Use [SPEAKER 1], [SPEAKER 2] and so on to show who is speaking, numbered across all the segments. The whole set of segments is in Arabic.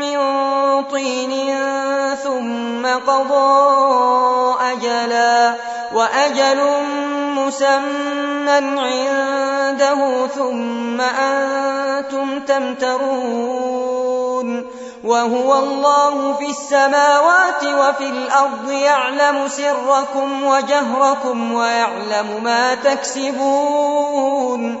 [SPEAKER 1] مِّن طِينٍ ثُمَّ قَضَىٰ أَجَلًا ۖ وَأَجَلٌ مُّسَمًّى عِندَهُ ثُمَّ أَنتُمْ تَمْتَرُونَ وَهُوَ اللَّهُ فِي السَّمَاوَاتِ وَفِي الْأَرْضِ يَعْلَمُ سِرَّكُمْ وَجَهْرَكُمْ وَيَعْلَمُ مَا تَكْسِبُونَ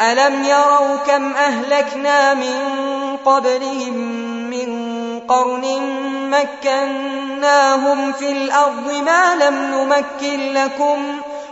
[SPEAKER 1] ألم يروا كم أهلكنا من قبلهم من قرن مكناهم في الأرض ما لم نمكن لكم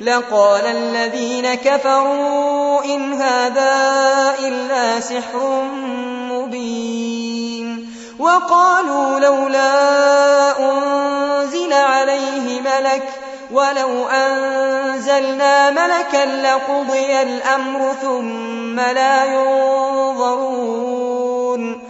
[SPEAKER 1] لقال الذين كفروا إن هذا إلا سحر مبين وقالوا لولا أنزل عليه ملك ولو أنزلنا ملكا لقضي الأمر ثم لا ينظرون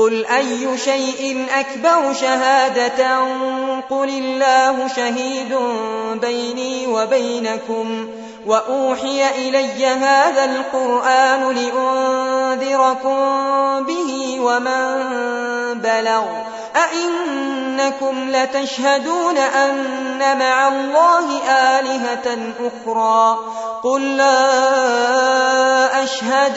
[SPEAKER 1] قل أي شيء أكبر شهادة قل الله شهيد بيني وبينكم وأوحي إلي هذا القرآن لأنذركم به ومن بلغ أئنكم لتشهدون أن مع الله آلهة أخرى قل لا أشهد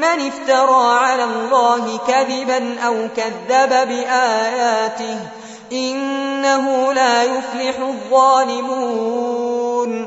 [SPEAKER 1] من افترى على الله كذبا أو كذب بآياته إنه لا يفلح الظالمون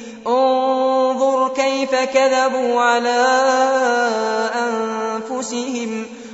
[SPEAKER 1] انظر كيف كذبوا على أنفسهم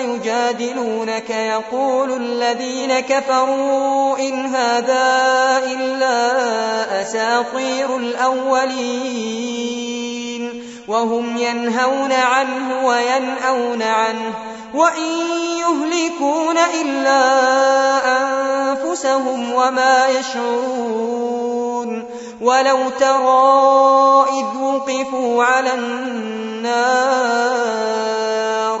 [SPEAKER 1] يجادلونك يقول الذين كفروا إن هذا إلا أساطير الأولين وهم ينهون عنه وينأون عنه وإن يهلكون إلا أنفسهم وما يشعرون ولو ترى إذ وقفوا على النار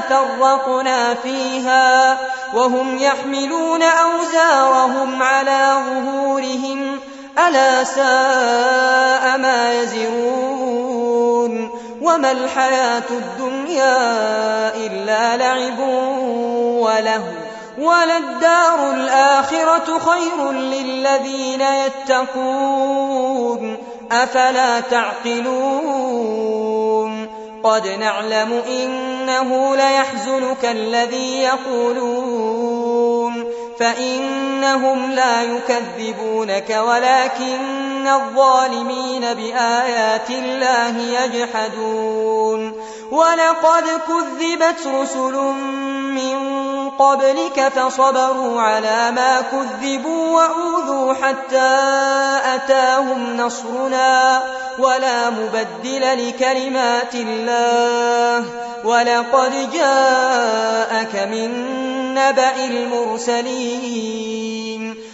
[SPEAKER 1] فرقنا فيها وهم يحملون أوزارهم على ظهورهم ألا ساء ما يزرون وما الحياة الدنيا إلا لعب ولهو وللدار الآخرة خير للذين يتقون أفلا تعقلون قد نعلم إنه ليحزنك الذي يقولون فإنهم لا يكذبونك ولكن الظالمين بآيات الله يجحدون ولقد كذبت رسل من قبلك فصبروا على ما كذبوا وأوذوا حتى أتاهم نصرنا ولا مبدل لكلمات الله ولقد جاءك من نبأ المرسلين حميم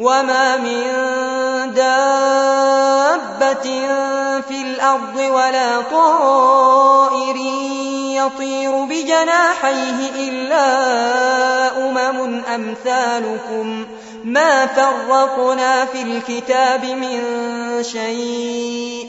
[SPEAKER 1] وما من دابة في الأرض ولا طائر يطير بجناحيه إلا أمم أمثالكم ما فرقنا في الكتاب من شيء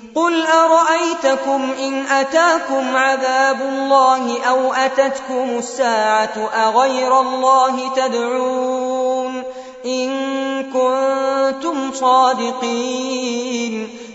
[SPEAKER 1] قل أرأيتكم إن أتاكم عذاب الله أو أتتكم الساعة أغير الله تدعون إن كنتم صادقين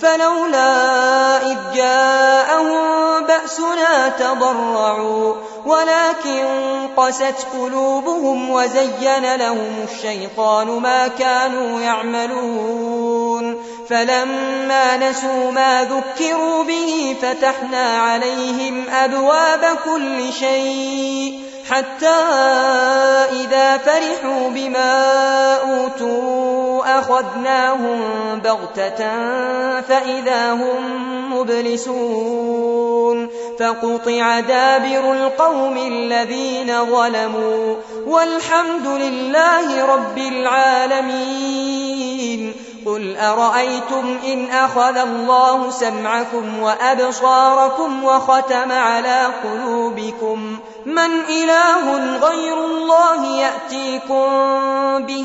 [SPEAKER 1] فلولا إذ جاءهم بأسنا تضرعوا ولكن قست قلوبهم وزين لهم الشيطان ما كانوا يعملون فلما نسوا ما ذكروا به فتحنا عليهم أبواب كل شيء حتى إذا فرحوا بما أوتوا أخذناهم بغتة فإذا هم مبلسون فقطع دابر القوم القوم الذين ظلموا والحمد لله رب العالمين قل أرأيتم إن أخذ الله سمعكم وأبصاركم وختم على قلوبكم من إله غير الله يأتيكم به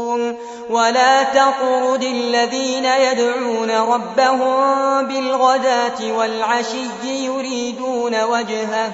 [SPEAKER 1] يشركون ولا تطرد الذين يدعون ربهم بالغداة والعشي يريدون وجهه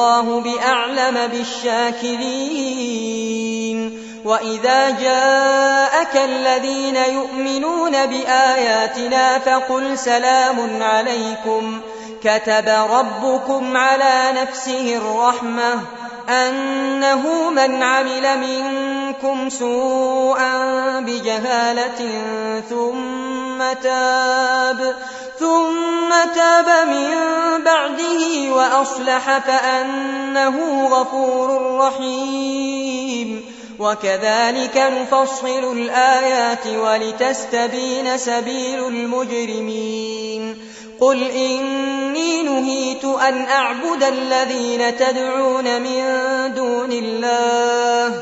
[SPEAKER 1] والله بأعلم بالشاكرين وإذا جاءك الذين يؤمنون بآياتنا فقل سلام عليكم كتب ربكم على نفسه الرحمة أنه من عمل منكم سوءا بجهالة ثم تاب ثم تاب من بعده وأصلح فأنه غفور رحيم وكذلك نفصل الآيات ولتستبين سبيل المجرمين قل إني نهيت أن أعبد الذين تدعون من دون الله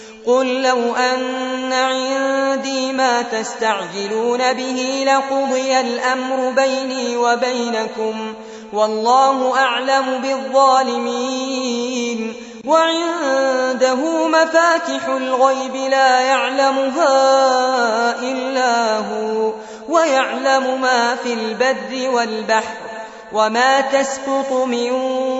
[SPEAKER 1] قل لو أن عندي ما تستعجلون به لقضي الأمر بيني وبينكم والله أعلم بالظالمين وعنده مفاتح الغيب لا يعلمها إلا هو ويعلم ما في البر والبحر وما تسقط من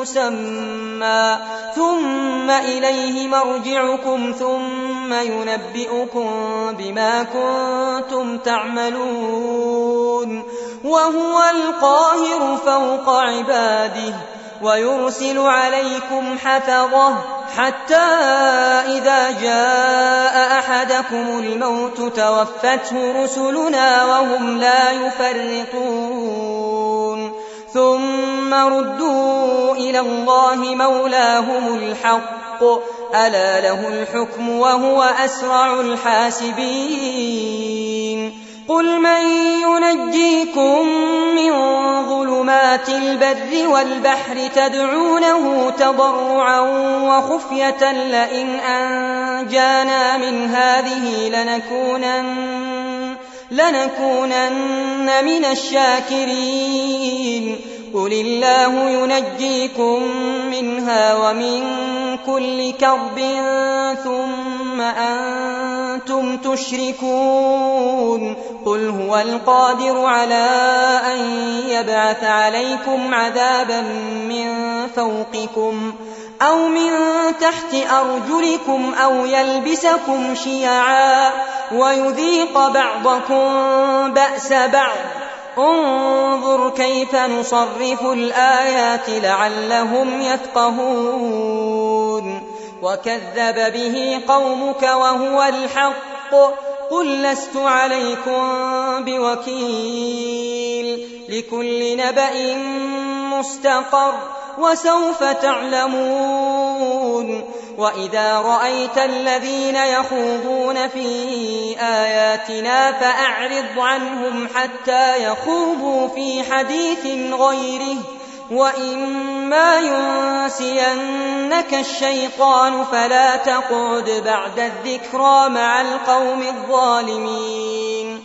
[SPEAKER 1] مسمى ثم إليه مرجعكم ثم ينبئكم بما كنتم تعملون وهو القاهر فوق عباده ويرسل عليكم حفظه حتى إذا جاء أحدكم الموت توفته رسلنا وهم لا يفرطون ثم ردوا إلى الله مولاهم الحق ألا له الحكم وهو أسرع الحاسبين قل من ينجيكم من ظلمات البر والبحر تدعونه تضرعا وخفية لئن أنجانا من هذه لنكونن لنكونن من الشاكرين قل الله ينجيكم منها ومن كل كرب ثم أنتم تشركون قل هو القادر على أن يبعث عليكم عذابا من فوقكم أو من تحت أرجلكم أو يلبسكم شيعا ويذيق بعضكم بأس بعض انظر كيف نصرف الآيات لعلهم يفقهون وكذب به قومك وهو الحق قل لست عليكم بوكيل لكل نبأ مستقر وسوف تعلمون وإذا رأيت الذين يخوضون في آياتنا فأعرض عنهم حتى يخوضوا في حديث غيره وإما ينسينك الشيطان فلا تقعد بعد الذكرى مع القوم الظالمين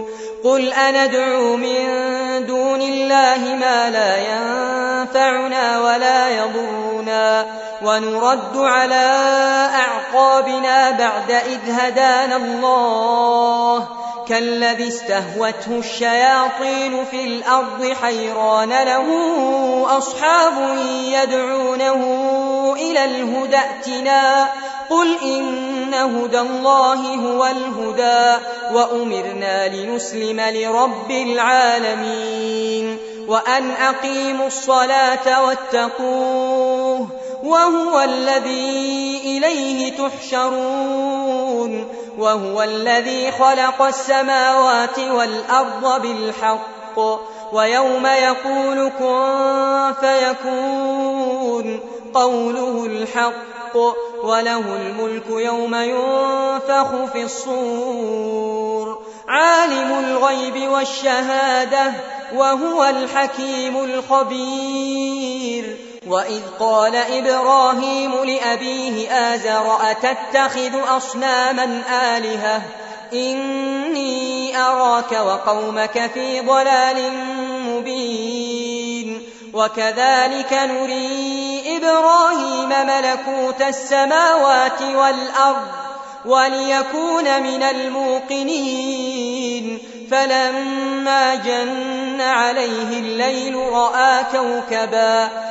[SPEAKER 1] قل أندعو من دون الله ما لا ينفعنا ولا يضرنا ونرد على أعقابنا بعد إذ هدانا الله كالذي استهوته الشياطين في الأرض حيران له أصحاب يدعونه إلى الهدى ائتنا قل إن هدى الله هو الهدى وأمرنا لنسلم لرب العالمين وأن أقيموا الصلاة واتقوه وهو الذي إليه تحشرون وهو الذي خلق السماوات والأرض بالحق ويوم يقول كن فيكون قوله الحق وله الملك يوم ينفخ في الصور عالم الغيب والشهادة وهو الحكيم الخبير وَإِذْ قَالَ إِبْرَاهِيمُ لِأَبِيهِ آزَرَ أَتَتَّخِذُ أَصْنَامًا آلِهَةً إِنِّي أَرَاكَ وَقَوْمَكَ فِي ضَلَالٍ مُبِينٍ وَكَذَلِكَ نُرِي إِبْرَاهِيمَ مَلَكُوتَ السَّمَاوَاتِ وَالْأَرْضِ وَلِيَكُونَ مِنَ الْمُوقِنِينَ فَلَمَّا جَنَّ عَلَيْهِ اللَّيْلُ رَأَىٰ كَوْكَبًا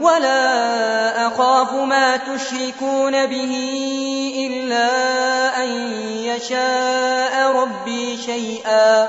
[SPEAKER 1] ولا أخاف ما تشركون به إلا أن يشاء ربي شيئا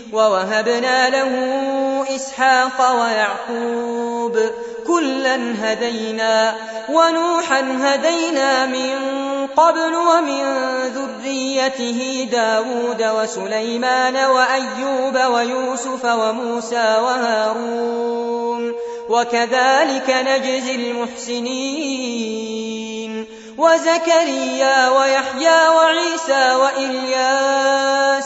[SPEAKER 1] ووهبنا له إسحاق ويعقوب كلا هدينا ونوحا هدينا من قبل ومن ذريته داود وسليمان وأيوب ويوسف وموسى وهارون وكذلك نجزي المحسنين وزكريا ويحيى وعيسى وإلياس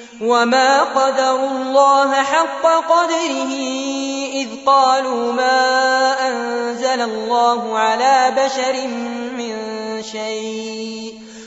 [SPEAKER 1] وما قدروا الله حق قدره إذ قالوا ما أنزل الله على بشر من شيء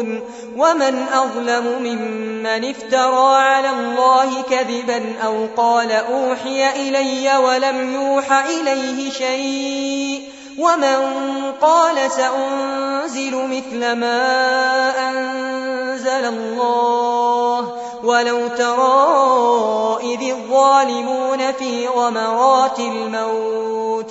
[SPEAKER 1] يشركون ومن أظلم ممن افترى على الله كذبا أو قال أوحي إلي ولم يوحى إليه شيء ومن قال سأنزل مثل ما أنزل الله ولو ترى إذ الظالمون في غمرات الموت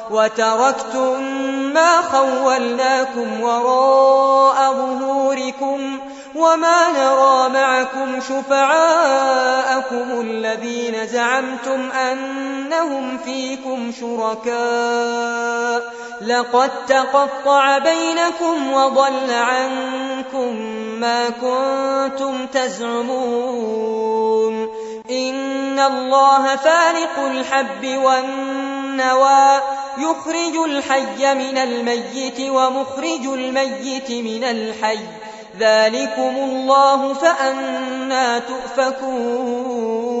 [SPEAKER 1] وتركتم ما خولناكم وراء ظهوركم وما نرى معكم شفعاءكم الذين زعمتم أنهم فيكم شركاء لقد تقطع بينكم وضل عنكم ما كنتم تزعمون إن الله فالق الحب والنوى يخرج الحي من الميت ومخرج الميت من الحي ذلكم الله فأنا تؤفكون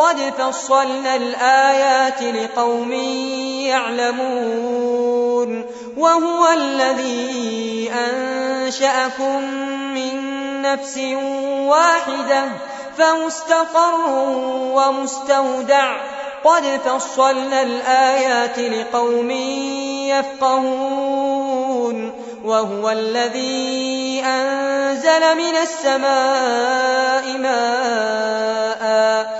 [SPEAKER 1] قد فصلنا الآيات لقوم يعلمون وهو الذي أنشأكم من نفس واحدة فمستقر ومستودع قد فصلنا الآيات لقوم يفقهون وهو الذي أنزل من السماء ماءً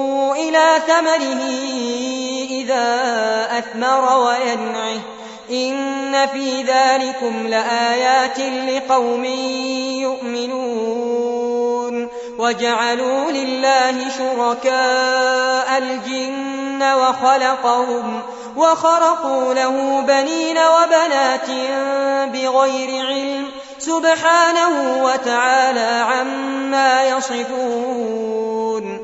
[SPEAKER 1] إلى ثمره إذا أثمر وينعه إن في ذلكم لآيات لقوم يؤمنون وجعلوا لله شركاء الجن وخلقهم وخرقوا له بنين وبنات بغير علم سبحانه وتعالى عما يصفون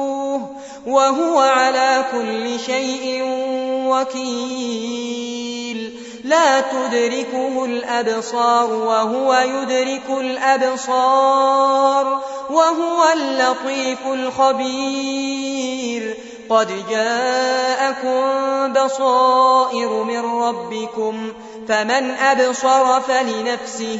[SPEAKER 1] وهو على كل شيء وكيل لا تدركه الأبصار وهو يدرك الأبصار وهو اللطيف الخبير قد جاءكم بصائر من ربكم فمن أبصر فلنفسه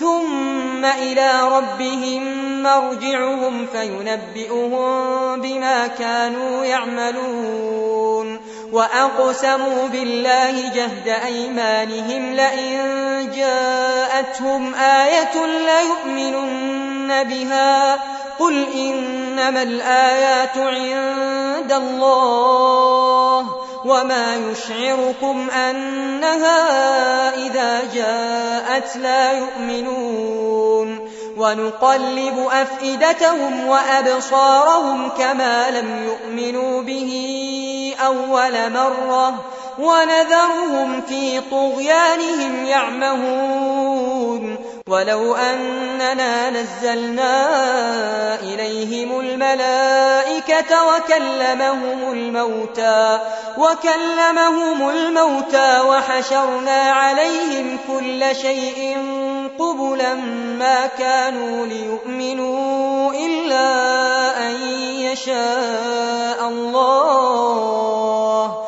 [SPEAKER 1] ثم إلى ربهم مرجعهم فينبئهم بما كانوا يعملون وأقسموا بالله جهد أيمانهم لئن جاءتهم آية ليؤمنن بها قل إنما الآيات عند الله وما يشعركم أنها إذا جاءت لا يؤمنون ونقلب أفئدتهم وأبصارهم كما لم يؤمنوا به أول مرة ونذرهم في طغيانهم يعمهون ولو أننا نزلنا إليهم الملائكة وكلمهم الموتى وكلمهم الموتى وحشرنا عليهم كل شيء قبلا ما كانوا ليؤمنوا إلا أن يشاء الله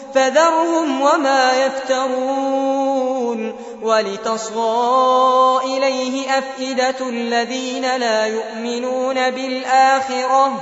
[SPEAKER 1] فذرهم وما يفترون ولتصغى إليه أفئدة الذين لا يؤمنون بالآخرة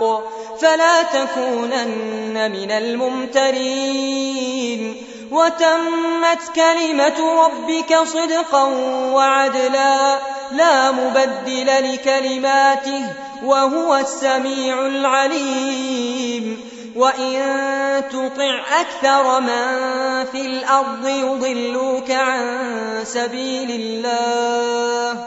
[SPEAKER 1] الحق فلا تكونن من الممترين وتمت كلمة ربك صدقا وعدلا لا مبدل لكلماته وهو السميع العليم وإن تطع أكثر من في الأرض يضلوك عن سبيل الله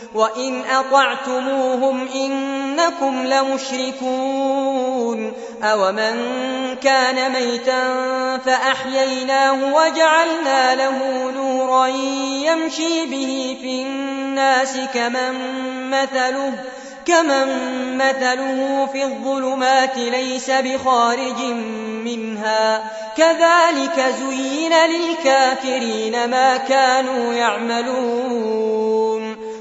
[SPEAKER 1] وإن أطعتموهم إنكم لمشركون أومن كان ميتا فأحييناه وجعلنا له نورا يمشي به في الناس كمن مثله كمن مثله في الظلمات ليس بخارج منها كذلك زين للكافرين ما كانوا يعملون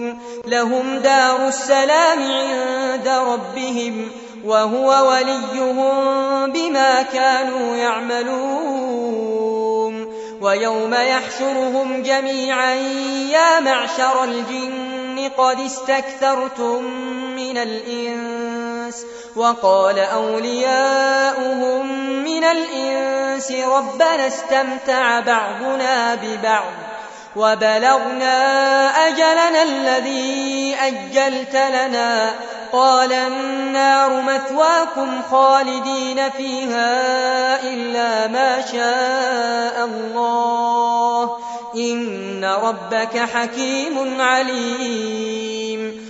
[SPEAKER 1] يشركون لهم دار السلام عند ربهم وهو وليهم بما كانوا يعملون ويوم يحشرهم جميعا يا معشر الجن قد استكثرتم من الإنس وقال أولياؤهم من الإنس ربنا استمتع بعضنا ببعض وبلغنا أجلنا الذي أجلت لنا قال النار مثواكم خالدين فيها إلا ما شاء الله إن ربك حكيم عليم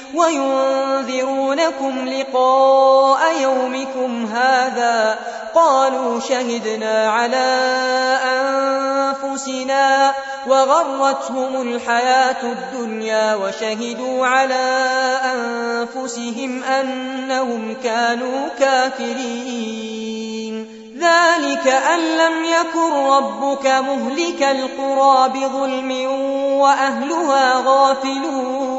[SPEAKER 1] وينذرونكم لقاء يومكم هذا قالوا شهدنا على أنفسنا وغرتهم الحياة الدنيا وشهدوا على أنفسهم أنهم كانوا كافرين ذلك أن لم يكن ربك مهلك القرى بظلم وأهلها غافلون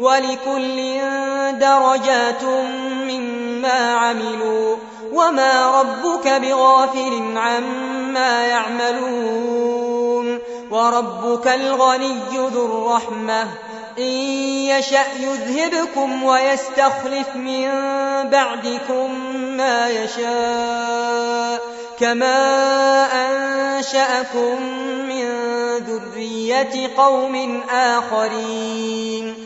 [SPEAKER 1] ولكل درجات مما عملوا وما ربك بغافل عما يعملون وربك الغني ذو الرحمة إن يشأ يذهبكم ويستخلف من بعدكم ما يشاء كما أنشأكم من ذرية قوم آخرين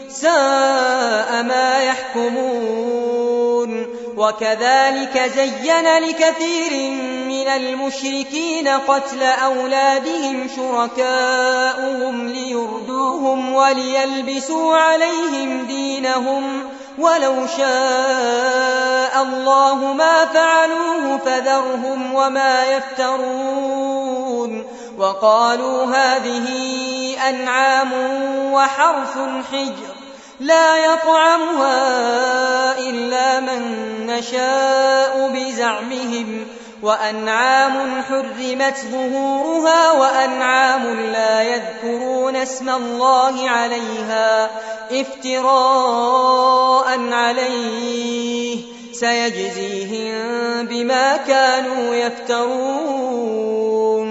[SPEAKER 1] ساء ما يحكمون وكذلك زين لكثير من المشركين قتل أولادهم شركاؤهم ليردوهم وليلبسوا عليهم دينهم ولو شاء الله ما فعلوه فذرهم وما يفترون وقالوا هذه أنعام وحرث حجر لا يطعمها إلا من نشاء بزعمهم وأنعام حرمت ظهورها وأنعام لا يذكرون اسم الله عليها افتراء عليه سيجزيهم بما كانوا يفترون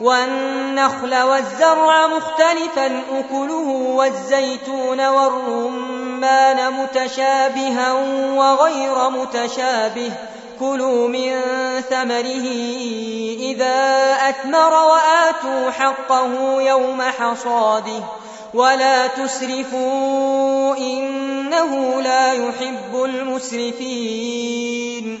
[SPEAKER 1] والنخل والزرع مختلفا أكله والزيتون والرمان متشابها وغير متشابه كلوا من ثمره إذا أثمر وآتوا حقه يوم حصاده ولا تسرفوا إنه لا يحب المسرفين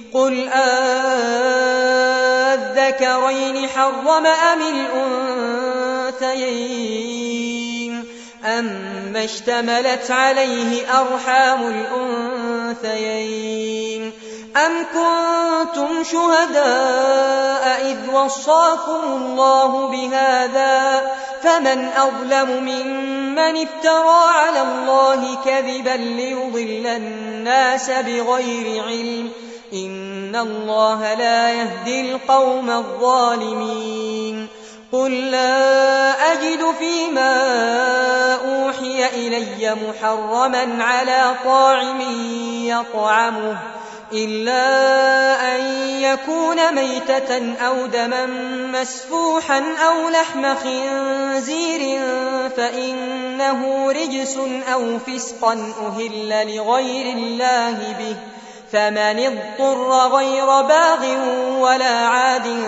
[SPEAKER 1] قل أذكرين حرم أم الأنثيين أما اشتملت عليه أرحام الأنثيين أم كنتم شهداء إذ وصاكم الله بهذا فمن أظلم ممن افترى على الله كذبا ليضل الناس بغير علم إن الله لا يهدي القوم الظالمين قل لا أجد فيما أوحي إلي محرما على طاعم يطعمه إلا أن يكون ميتة أو دما مسفوحا أو لحم خنزير فإنه رجس أو فسقا أهل لغير الله به فمن اضطر غير باغ ولا عاد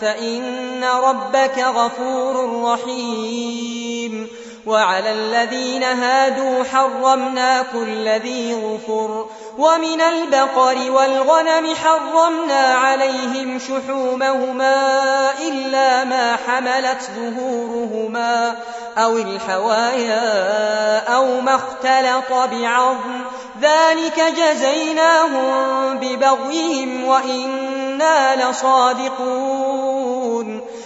[SPEAKER 1] فإن ربك غفور رحيم وعلى الذين هادوا حرمنا كل ذي غفر ومن البقر والغنم حرمنا عليهم شحومهما إلا ما حملت ظهورهما أو الحوايا أو ما اختلط بعظم ذلك جزيناهم ببغيهم وإنا لصادقون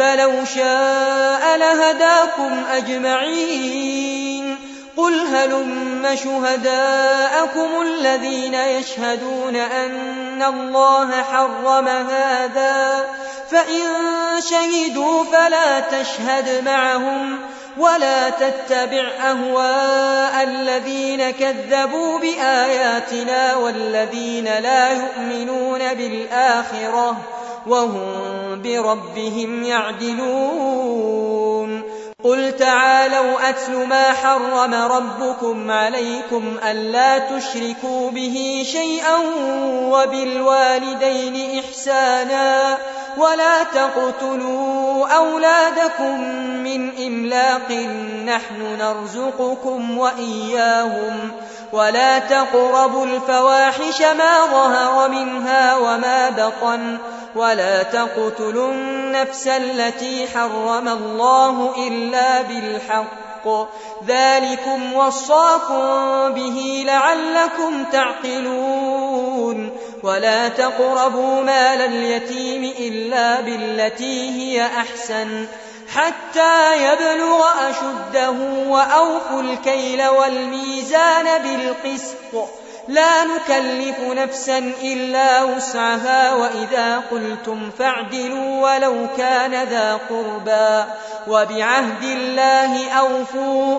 [SPEAKER 1] فلو شاء لهداكم أجمعين قل هلم شهداءكم الذين يشهدون أن الله حرم هذا فإن شهدوا فلا تشهد معهم ولا تتبع أهواء الذين كذبوا بآياتنا والذين لا يؤمنون بالآخرة وهم بربهم يعدلون قل تعالوا أتل ما حرم ربكم عليكم ألا تشركوا به شيئا وبالوالدين إحسانا ولا تقتلوا أولادكم من إملاق نحن نرزقكم وإياهم ولا تقربوا الفواحش ما ظهر منها وما بطن ولا تقتلوا النفس التي حرم الله إلا بالحق ذلكم وصاكم به لعلكم تعقلون ولا تقربوا مال اليتيم إلا بالتي هي أحسن حتى يبلغ أشده وأوفوا الكيل والميزان بالقسط لا نكلف نفسا إلا وسعها وإذا قلتم فاعدلوا ولو كان ذا قربا وبعهد الله أوفوا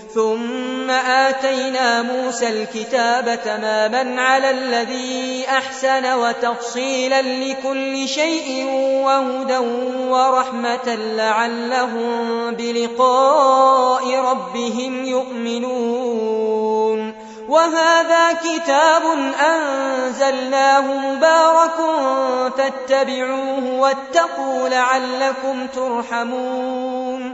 [SPEAKER 1] ثم آتينا موسى الكتاب تماما على الذي أحسن وتفصيلا لكل شيء وهدى ورحمة لعلهم بلقاء ربهم يؤمنون وهذا كتاب أنزلناه مبارك فاتبعوه واتقوا لعلكم ترحمون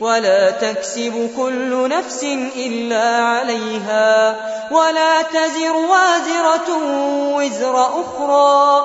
[SPEAKER 1] ولا تكسب كل نفس إلا عليها ولا تزر وازرة وزر أخرى